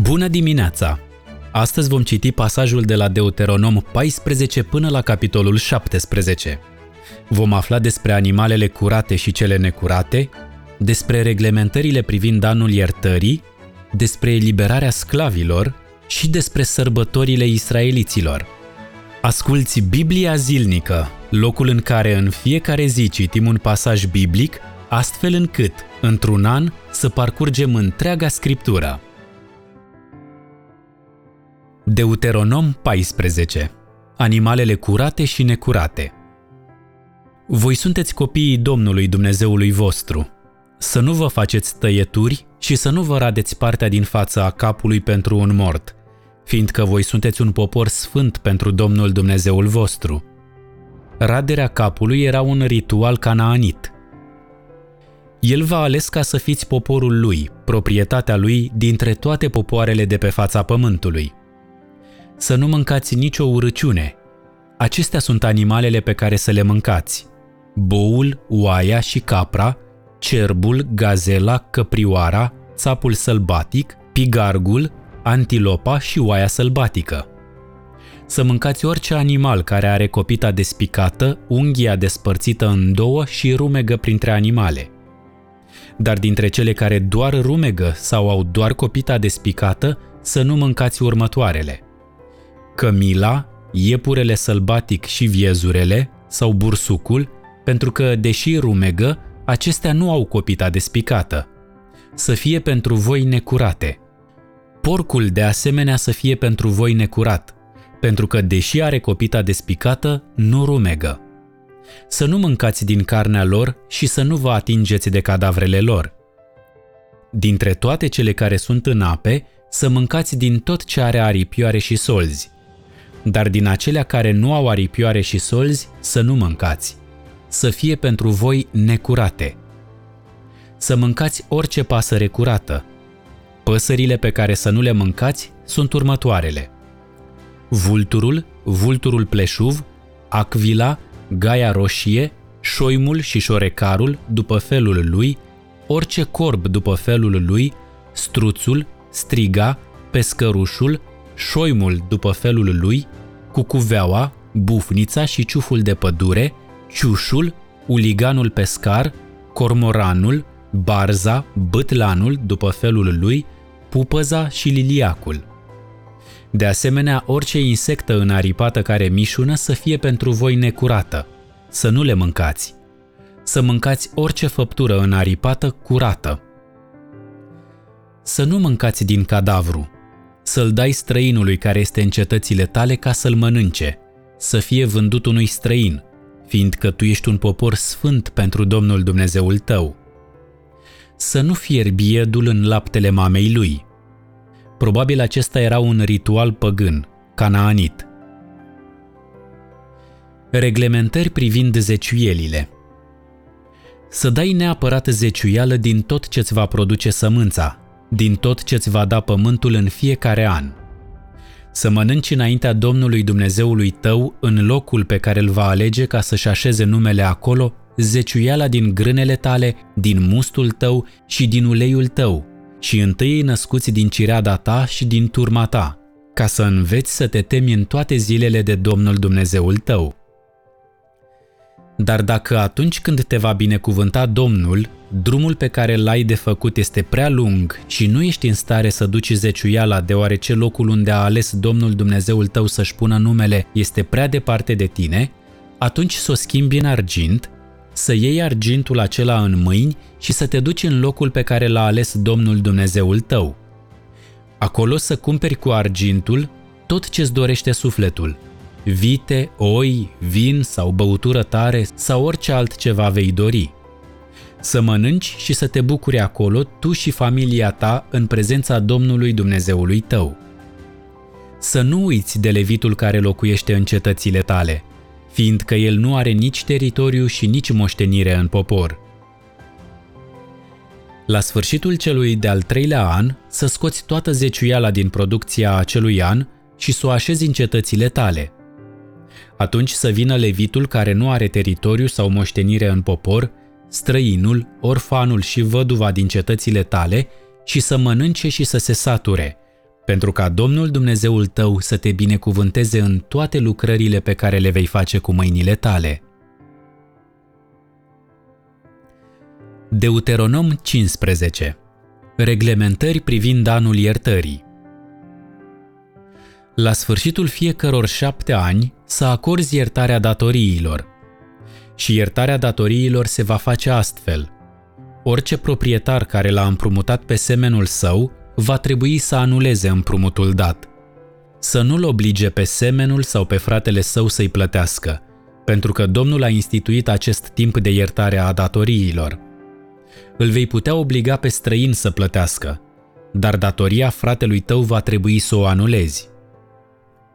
Bună dimineața! Astăzi vom citi pasajul de la Deuteronom 14 până la capitolul 17. Vom afla despre animalele curate și cele necurate, despre reglementările privind anul iertării, despre eliberarea sclavilor și despre sărbătorile israeliților. Asculți Biblia zilnică, locul în care în fiecare zi citim un pasaj biblic, astfel încât, într-un an, să parcurgem întreaga scriptură. Deuteronom 14. Animalele curate și necurate. Voi sunteți copiii Domnului Dumnezeului vostru. Să nu vă faceți tăieturi și să nu vă radeți partea din fața a capului pentru un mort, fiindcă voi sunteți un popor sfânt pentru Domnul Dumnezeul vostru. Raderea capului era un ritual canaanit. El v-a ales ca să fiți poporul lui, proprietatea lui dintre toate popoarele de pe fața pământului – să nu mâncați nicio urăciune. Acestea sunt animalele pe care să le mâncați. Boul, oaia și capra, cerbul, gazela, căprioara, țapul sălbatic, pigargul, antilopa și oaia sălbatică. Să mâncați orice animal care are copita despicată, unghia despărțită în două și rumegă printre animale. Dar dintre cele care doar rumegă sau au doar copita despicată, să nu mâncați următoarele cămila, iepurele sălbatic și viezurele sau bursucul, pentru că, deși rumegă, acestea nu au copita despicată. Să fie pentru voi necurate. Porcul, de asemenea, să fie pentru voi necurat, pentru că, deși are copita despicată, nu rumegă. Să nu mâncați din carnea lor și să nu vă atingeți de cadavrele lor. Dintre toate cele care sunt în ape, să mâncați din tot ce are aripioare și solzi, dar din acelea care nu au aripioare și solzi să nu mâncați, să fie pentru voi necurate. Să mâncați orice pasăre curată. Păsările pe care să nu le mâncați sunt următoarele. Vulturul, vulturul pleșuv, acvila, gaia roșie, șoimul și șorecarul după felul lui, orice corb după felul lui, struțul, striga, pescărușul, șoimul după felul lui, cucuveaua, bufnița și ciuful de pădure, ciușul, uliganul pescar, cormoranul, barza, bătlanul după felul lui, pupăza și liliacul. De asemenea, orice insectă înaripată care mișună să fie pentru voi necurată, să nu le mâncați. Să mâncați orice făptură înaripată curată. Să nu mâncați din cadavru, să-l dai străinului care este în cetățile tale ca să-l mănânce, să fie vândut unui străin, fiindcă tu ești un popor sfânt pentru Domnul Dumnezeul tău. Să nu fierbi iedul în laptele mamei lui. Probabil acesta era un ritual păgân, canaanit. Reglementări privind zeciuielile Să dai neapărat zeciuială din tot ce-ți va produce sămânța, din tot ce-ți va da pământul în fiecare an. Să mănânci înaintea Domnului Dumnezeului tău în locul pe care îl va alege ca să-și așeze numele acolo, zeciuiala din grânele tale, din mustul tău și din uleiul tău, și întâi născuți din cireada ta și din turma ta, ca să înveți să te temi în toate zilele de Domnul Dumnezeul tău. Dar dacă atunci când te va binecuvânta Domnul, drumul pe care l-ai de făcut este prea lung și nu ești în stare să duci zeciuiala deoarece locul unde a ales Domnul Dumnezeul tău să-și pună numele este prea departe de tine, atunci să o schimbi în argint, să iei argintul acela în mâini și să te duci în locul pe care l-a ales Domnul Dumnezeul tău. Acolo să cumperi cu argintul tot ce-ți dorește sufletul – vite, oi, vin sau băutură tare sau orice altceva vei dori. Să mănânci și să te bucuri acolo tu și familia ta în prezența Domnului Dumnezeului tău. Să nu uiți de levitul care locuiește în cetățile tale, fiindcă el nu are nici teritoriu și nici moștenire în popor. La sfârșitul celui de-al treilea an, să scoți toată zeciuiala din producția acelui an și să o așezi în cetățile tale – atunci să vină levitul care nu are teritoriu sau moștenire în popor, străinul, orfanul și văduva din cetățile tale și să mănânce și să se sature, pentru ca Domnul Dumnezeul tău să te binecuvânteze în toate lucrările pe care le vei face cu mâinile tale. Deuteronom 15 Reglementări privind anul iertării La sfârșitul fiecăror șapte ani să acorzi iertarea datoriilor. Și iertarea datoriilor se va face astfel. Orice proprietar care l-a împrumutat pe semenul său va trebui să anuleze împrumutul dat. Să nu-l oblige pe semenul sau pe fratele său să-i plătească, pentru că Domnul a instituit acest timp de iertare a datoriilor. Îl vei putea obliga pe străin să plătească, dar datoria fratelui tău va trebui să o anulezi.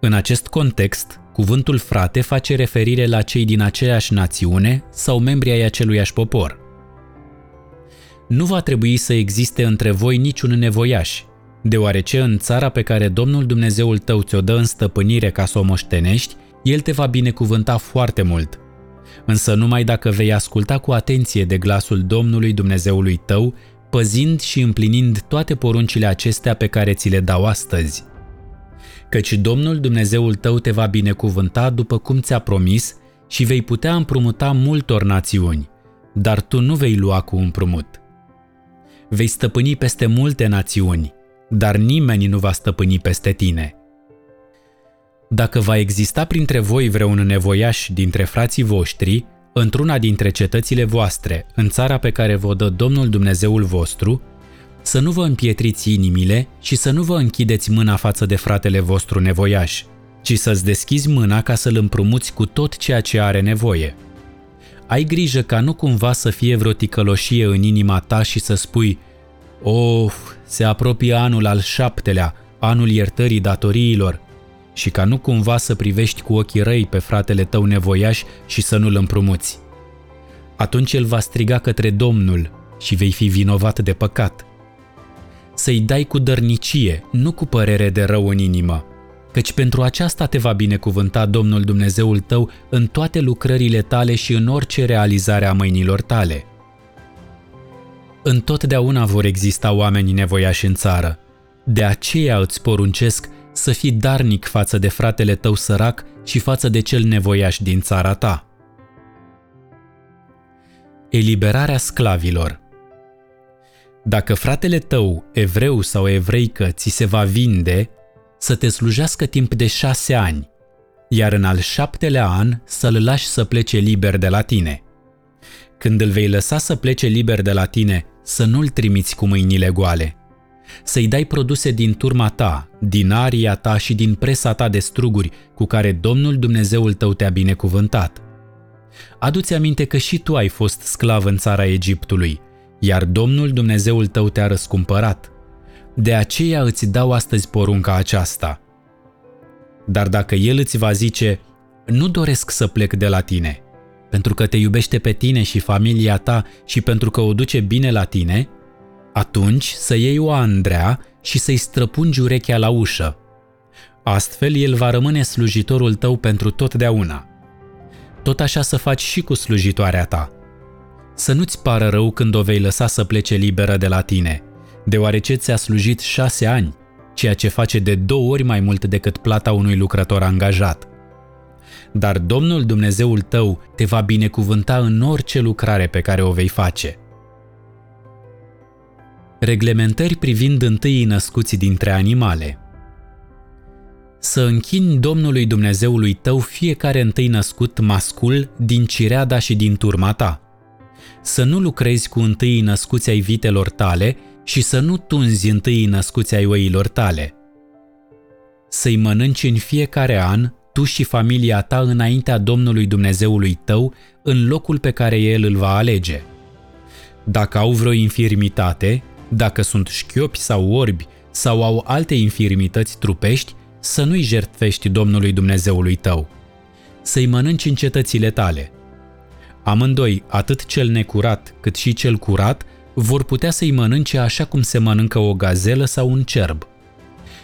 În acest context, cuvântul frate face referire la cei din aceeași națiune sau membri ai aceluiași popor nu va trebui să existe între voi niciun nevoiaș, deoarece în țara pe care Domnul Dumnezeul tău ți-o dă în stăpânire ca să o moștenești, El te va binecuvânta foarte mult. Însă numai dacă vei asculta cu atenție de glasul Domnului Dumnezeului tău, păzind și împlinind toate poruncile acestea pe care ți le dau astăzi. Căci Domnul Dumnezeul tău te va binecuvânta după cum ți-a promis și vei putea împrumuta multor națiuni, dar tu nu vei lua cu împrumut vei stăpâni peste multe națiuni, dar nimeni nu va stăpâni peste tine. Dacă va exista printre voi vreun nevoiaș dintre frații voștri, într-una dintre cetățile voastre, în țara pe care vă dă Domnul Dumnezeul vostru, să nu vă împietriți inimile și să nu vă închideți mâna față de fratele vostru nevoiaș, ci să-ți deschizi mâna ca să-l împrumuți cu tot ceea ce are nevoie – ai grijă ca nu cumva să fie vreo ticăloșie în inima ta și să spui Of, se apropie anul al șaptelea, anul iertării datoriilor, și ca nu cumva să privești cu ochii răi pe fratele tău nevoiaș și să nu-l împrumuți. Atunci el va striga către Domnul și vei fi vinovat de păcat. Să-i dai cu dărnicie, nu cu părere de rău în inimă, căci pentru aceasta te va binecuvânta Domnul Dumnezeul tău în toate lucrările tale și în orice realizare a mâinilor tale. Întotdeauna vor exista oameni nevoiași în țară, de aceea îți poruncesc să fii darnic față de fratele tău sărac și față de cel nevoiaș din țara ta. Eliberarea sclavilor Dacă fratele tău, evreu sau evreică, ți se va vinde, să te slujească timp de șase ani, iar în al șaptelea an să-l lași să plece liber de la tine. Când îl vei lăsa să plece liber de la tine, să nu-l trimiți cu mâinile goale. Să-i dai produse din turma ta, din aria ta și din presa ta de struguri cu care Domnul Dumnezeul tău te-a binecuvântat. Adu-ți aminte că și tu ai fost sclav în țara Egiptului, iar Domnul Dumnezeul tău te-a răscumpărat. De aceea îți dau astăzi porunca aceasta. Dar dacă el îți va zice, nu doresc să plec de la tine, pentru că te iubește pe tine și familia ta și pentru că o duce bine la tine, atunci să iei o Andrea și să-i străpungi urechea la ușă. Astfel el va rămâne slujitorul tău pentru totdeauna. Tot așa să faci și cu slujitoarea ta. Să nu-ți pară rău când o vei lăsa să plece liberă de la tine – deoarece ți-a slujit șase ani, ceea ce face de două ori mai mult decât plata unui lucrător angajat. Dar Domnul Dumnezeul tău te va binecuvânta în orice lucrare pe care o vei face. Reglementări privind întâii născuți dintre animale Să închini Domnului Dumnezeului tău fiecare întâi născut mascul din cireada și din turma ta. Să nu lucrezi cu întâi născuți ai vitelor tale, și să nu tunzi întâi născuți ai oilor tale. Să-i mănânci în fiecare an, tu și familia ta înaintea Domnului Dumnezeului tău, în locul pe care El îl va alege. Dacă au vreo infirmitate, dacă sunt șchiopi sau orbi sau au alte infirmități trupești, să nu-i jertfești Domnului Dumnezeului tău. Să-i mănânci în cetățile tale. Amândoi, atât cel necurat cât și cel curat, vor putea să-i mănânce așa cum se mănâncă o gazelă sau un cerb.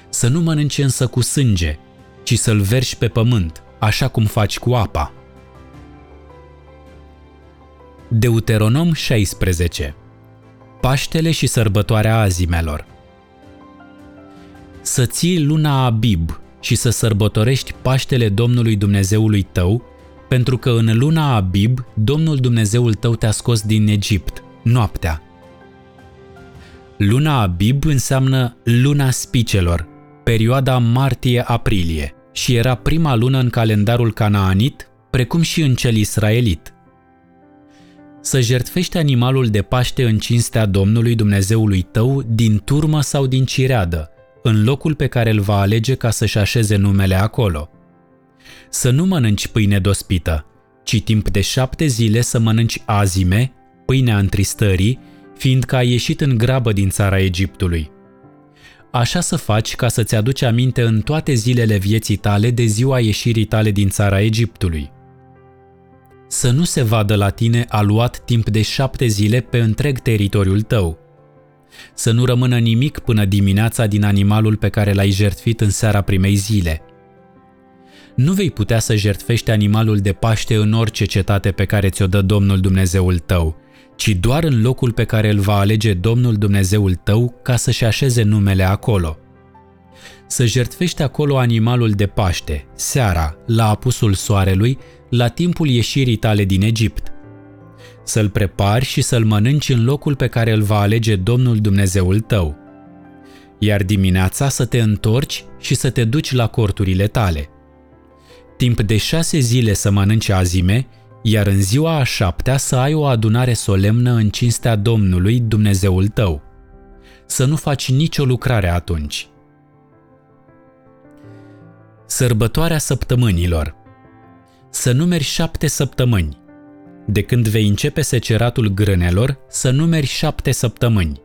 Să nu mănânce însă cu sânge, ci să-l verși pe pământ, așa cum faci cu apa. Deuteronom 16 Paștele și sărbătoarea azimelor să ții luna Abib și să sărbătorești Paștele Domnului Dumnezeului tău, pentru că în luna Abib Domnul Dumnezeul tău te-a scos din Egipt, noaptea. Luna Abib înseamnă luna spicelor, perioada martie-aprilie, și era prima lună în calendarul canaanit, precum și în cel israelit. Să jertfești animalul de Paște în cinstea Domnului Dumnezeului tău din turmă sau din cireadă, în locul pe care îl va alege ca să-și așeze numele acolo. Să nu mănânci pâine dospită, ci timp de șapte zile să mănânci azime, pâinea întristării, fiindcă ai ieșit în grabă din țara Egiptului. Așa să faci ca să-ți aduci aminte în toate zilele vieții tale de ziua ieșirii tale din țara Egiptului. Să nu se vadă la tine aluat timp de șapte zile pe întreg teritoriul tău. Să nu rămână nimic până dimineața din animalul pe care l-ai jertfit în seara primei zile. Nu vei putea să jertfești animalul de Paște în orice cetate pe care ți-o dă Domnul Dumnezeul tău – ci doar în locul pe care îl va alege Domnul Dumnezeul tău ca să-și așeze numele acolo. Să jertfești acolo animalul de Paște, seara, la apusul soarelui, la timpul ieșirii tale din Egipt. Să-l prepari și să-l mănânci în locul pe care îl va alege Domnul Dumnezeul tău. Iar dimineața să te întorci și să te duci la corturile tale. Timp de șase zile să mănânci azime iar în ziua a șaptea să ai o adunare solemnă în cinstea Domnului Dumnezeul tău. Să nu faci nicio lucrare atunci. Sărbătoarea săptămânilor Să numeri șapte săptămâni. De când vei începe seceratul grânelor, să numeri șapte săptămâni.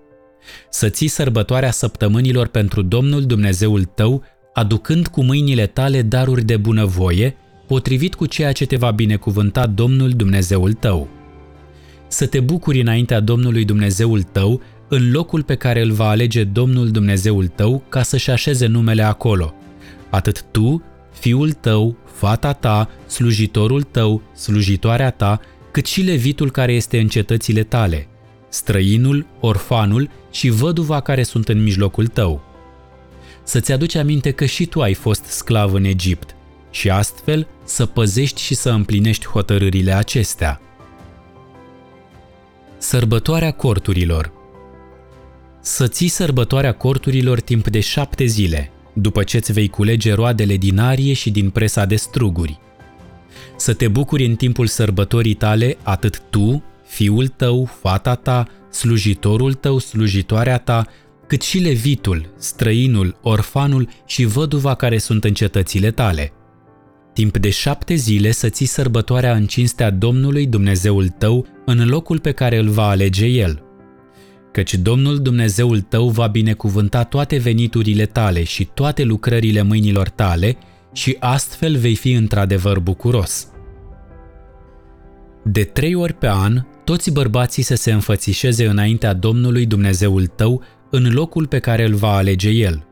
Să ții sărbătoarea săptămânilor pentru Domnul Dumnezeul tău, aducând cu mâinile tale daruri de bunăvoie, potrivit cu ceea ce te va binecuvânta Domnul Dumnezeul tău. Să te bucuri înaintea Domnului Dumnezeul tău în locul pe care îl va alege Domnul Dumnezeul tău ca să-și așeze numele acolo. Atât tu, fiul tău, fata ta, slujitorul tău, slujitoarea ta, cât și levitul care este în cetățile tale, străinul, orfanul și văduva care sunt în mijlocul tău. Să-ți aduci aminte că și tu ai fost sclav în Egipt și astfel să păzești și să împlinești hotărârile acestea. Sărbătoarea corturilor Să ții sărbătoarea corturilor timp de șapte zile, după ce îți vei culege roadele din arie și din presa de struguri. Să te bucuri în timpul sărbătorii tale atât tu, fiul tău, fata ta, slujitorul tău, slujitoarea ta, cât și levitul, străinul, orfanul și văduva care sunt în cetățile tale – timp de șapte zile să ții sărbătoarea în cinstea Domnului Dumnezeul tău în locul pe care îl va alege El. Căci Domnul Dumnezeul tău va binecuvânta toate veniturile tale și toate lucrările mâinilor tale și astfel vei fi într-adevăr bucuros. De trei ori pe an, toți bărbații să se înfățișeze înaintea Domnului Dumnezeul tău în locul pe care îl va alege El.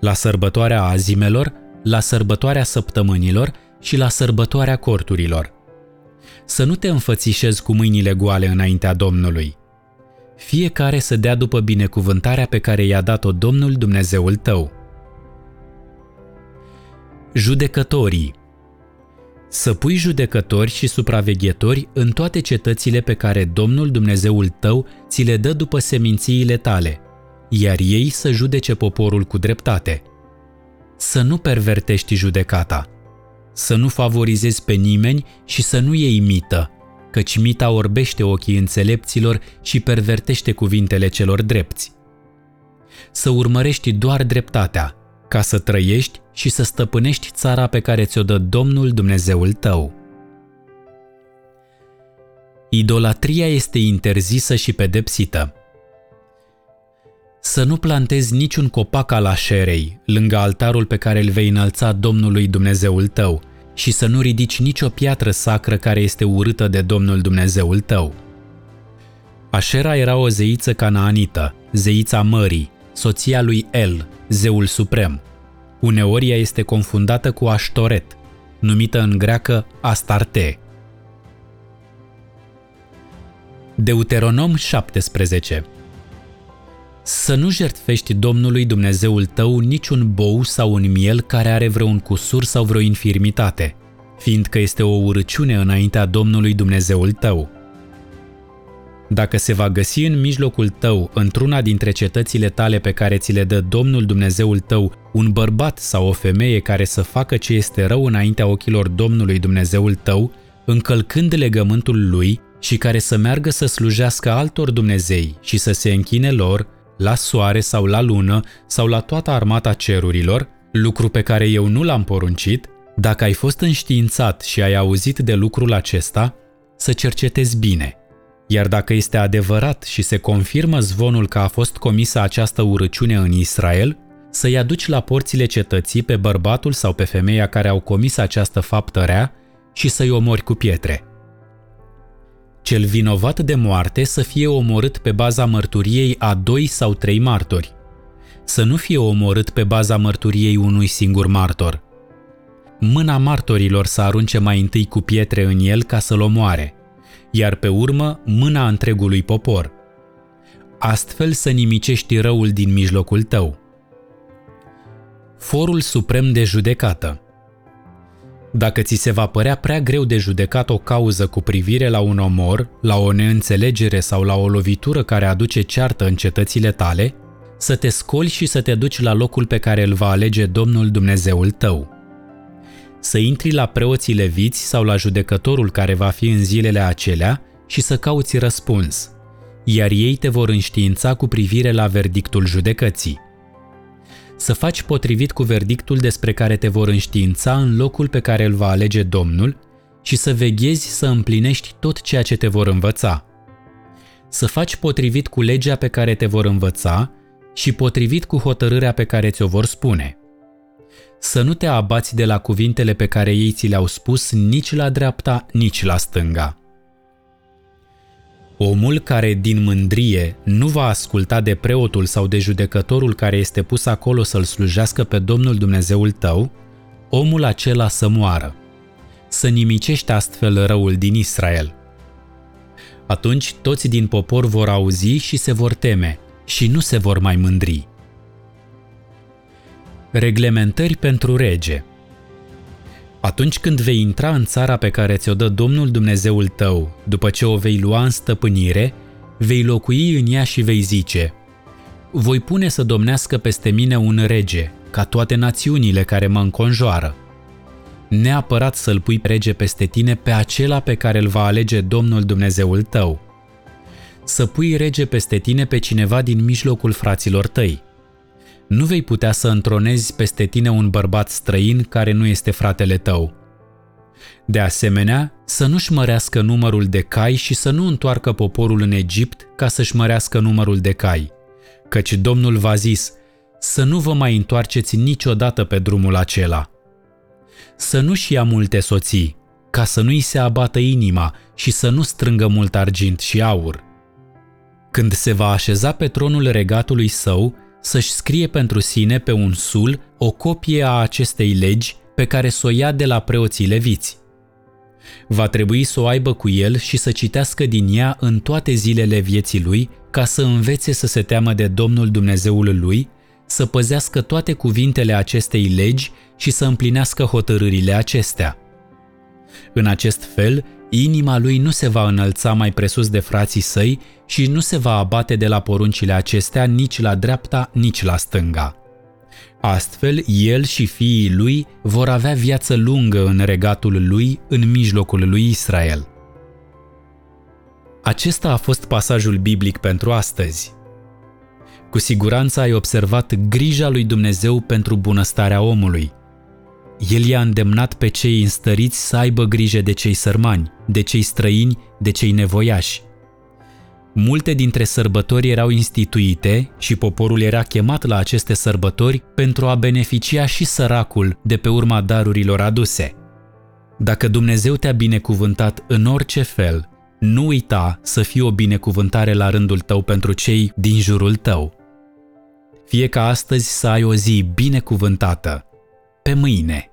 La sărbătoarea azimelor, la sărbătoarea săptămânilor și la sărbătoarea corturilor. Să nu te înfățișezi cu mâinile goale înaintea Domnului. Fiecare să dea după binecuvântarea pe care i-a dat-o Domnul Dumnezeul tău. Judecătorii să pui judecători și supraveghetori în toate cetățile pe care Domnul Dumnezeul tău ți le dă după semințiile tale, iar ei să judece poporul cu dreptate – să nu pervertești judecata, să nu favorizezi pe nimeni și să nu iei mită, căci mita orbește ochii înțelepților și pervertește cuvintele celor drepți. Să urmărești doar dreptatea, ca să trăiești și să stăpânești țara pe care ți-o dă Domnul Dumnezeul tău. Idolatria este interzisă și pedepsită. Să nu plantezi niciun copac al așerei lângă altarul pe care îl vei înălța Domnului Dumnezeul tău și să nu ridici nicio piatră sacră care este urâtă de Domnul Dumnezeul tău. Așera era o zeiță canaanită, zeița mării, soția lui El, zeul suprem. Uneori ea este confundată cu Aștoret, numită în greacă Astarte. Deuteronom 17 Să nu jertfești Domnului Dumnezeul tău niciun bou sau un miel care are vreun cusur sau vreo infirmitate, fiindcă este o urăciune înaintea Domnului Dumnezeul tău. Dacă se va găsi în mijlocul tău, într-una dintre cetățile tale pe care ți le dă Domnul Dumnezeul tău, un bărbat sau o femeie care să facă ce este rău înaintea ochilor Domnului Dumnezeul tău, încălcând legământul lui și care să meargă să slujească altor Dumnezei și să se închine lor, la soare sau la lună sau la toată armata cerurilor, lucru pe care eu nu l-am poruncit, dacă ai fost înștiințat și ai auzit de lucrul acesta, să cercetezi bine. Iar dacă este adevărat și se confirmă zvonul că a fost comisă această urăciune în Israel, să-i aduci la porțile cetății pe bărbatul sau pe femeia care au comis această faptă rea și să-i omori cu pietre. Cel vinovat de moarte să fie omorât pe baza mărturiei a doi sau trei martori. Să nu fie omorât pe baza mărturiei unui singur martor. Mâna martorilor să arunce mai întâi cu pietre în el ca să-l omoare, iar pe urmă mâna întregului popor. Astfel să nimicești răul din mijlocul tău. Forul Suprem de Judecată dacă ți se va părea prea greu de judecat o cauză cu privire la un omor, la o neînțelegere sau la o lovitură care aduce ceartă în cetățile tale, să te scoli și să te duci la locul pe care îl va alege Domnul Dumnezeul tău. Să intri la preoții leviți sau la judecătorul care va fi în zilele acelea și să cauți răspuns, iar ei te vor înștiința cu privire la verdictul judecății să faci potrivit cu verdictul despre care te vor înștiința în locul pe care îl va alege Domnul și să veghezi să împlinești tot ceea ce te vor învăța. Să faci potrivit cu legea pe care te vor învăța și potrivit cu hotărârea pe care ți-o vor spune. Să nu te abați de la cuvintele pe care ei ți le-au spus nici la dreapta, nici la stânga Omul care din mândrie nu va asculta de preotul sau de judecătorul care este pus acolo să-l slujească pe Domnul Dumnezeul tău, omul acela să moară. Să nimicești astfel răul din Israel. Atunci toți din popor vor auzi și se vor teme și nu se vor mai mândri. Reglementări pentru rege – atunci când vei intra în țara pe care ți-o dă Domnul Dumnezeul tău, după ce o vei lua în stăpânire, vei locui în ea și vei zice Voi pune să domnească peste mine un rege, ca toate națiunile care mă înconjoară. Neapărat să-l pui rege peste tine pe acela pe care îl va alege Domnul Dumnezeul tău. Să pui rege peste tine pe cineva din mijlocul fraților tăi – nu vei putea să întronezi peste tine un bărbat străin care nu este fratele tău. De asemenea, să nu-și mărească numărul de cai și să nu întoarcă poporul în Egipt ca să-și mărească numărul de cai, căci Domnul v-a zis să nu vă mai întoarceți niciodată pe drumul acela. Să nu-și ia multe soții, ca să nu-i se abată inima și să nu strângă mult argint și aur. Când se va așeza pe tronul regatului său, să-și scrie pentru sine pe un sul o copie a acestei legi pe care să o ia de la preoții leviți. Va trebui să o aibă cu el și să citească din ea în toate zilele vieții lui, ca să învețe să se teamă de Domnul Dumnezeul lui, să păzească toate cuvintele acestei legi și să împlinească hotărârile acestea. În acest fel, inima lui nu se va înălța mai presus de frații săi și nu se va abate de la poruncile acestea nici la dreapta, nici la stânga. Astfel, el și fiii lui vor avea viață lungă în regatul lui, în mijlocul lui Israel. Acesta a fost pasajul biblic pentru astăzi. Cu siguranță ai observat grija lui Dumnezeu pentru bunăstarea omului – el i-a îndemnat pe cei înstăriți să aibă grijă de cei sărmani, de cei străini, de cei nevoiași. Multe dintre sărbători erau instituite și poporul era chemat la aceste sărbători pentru a beneficia și săracul de pe urma darurilor aduse. Dacă Dumnezeu te-a binecuvântat în orice fel, nu uita să fie o binecuvântare la rândul tău pentru cei din jurul tău. Fie ca astăzi să ai o zi binecuvântată. Pe mâine!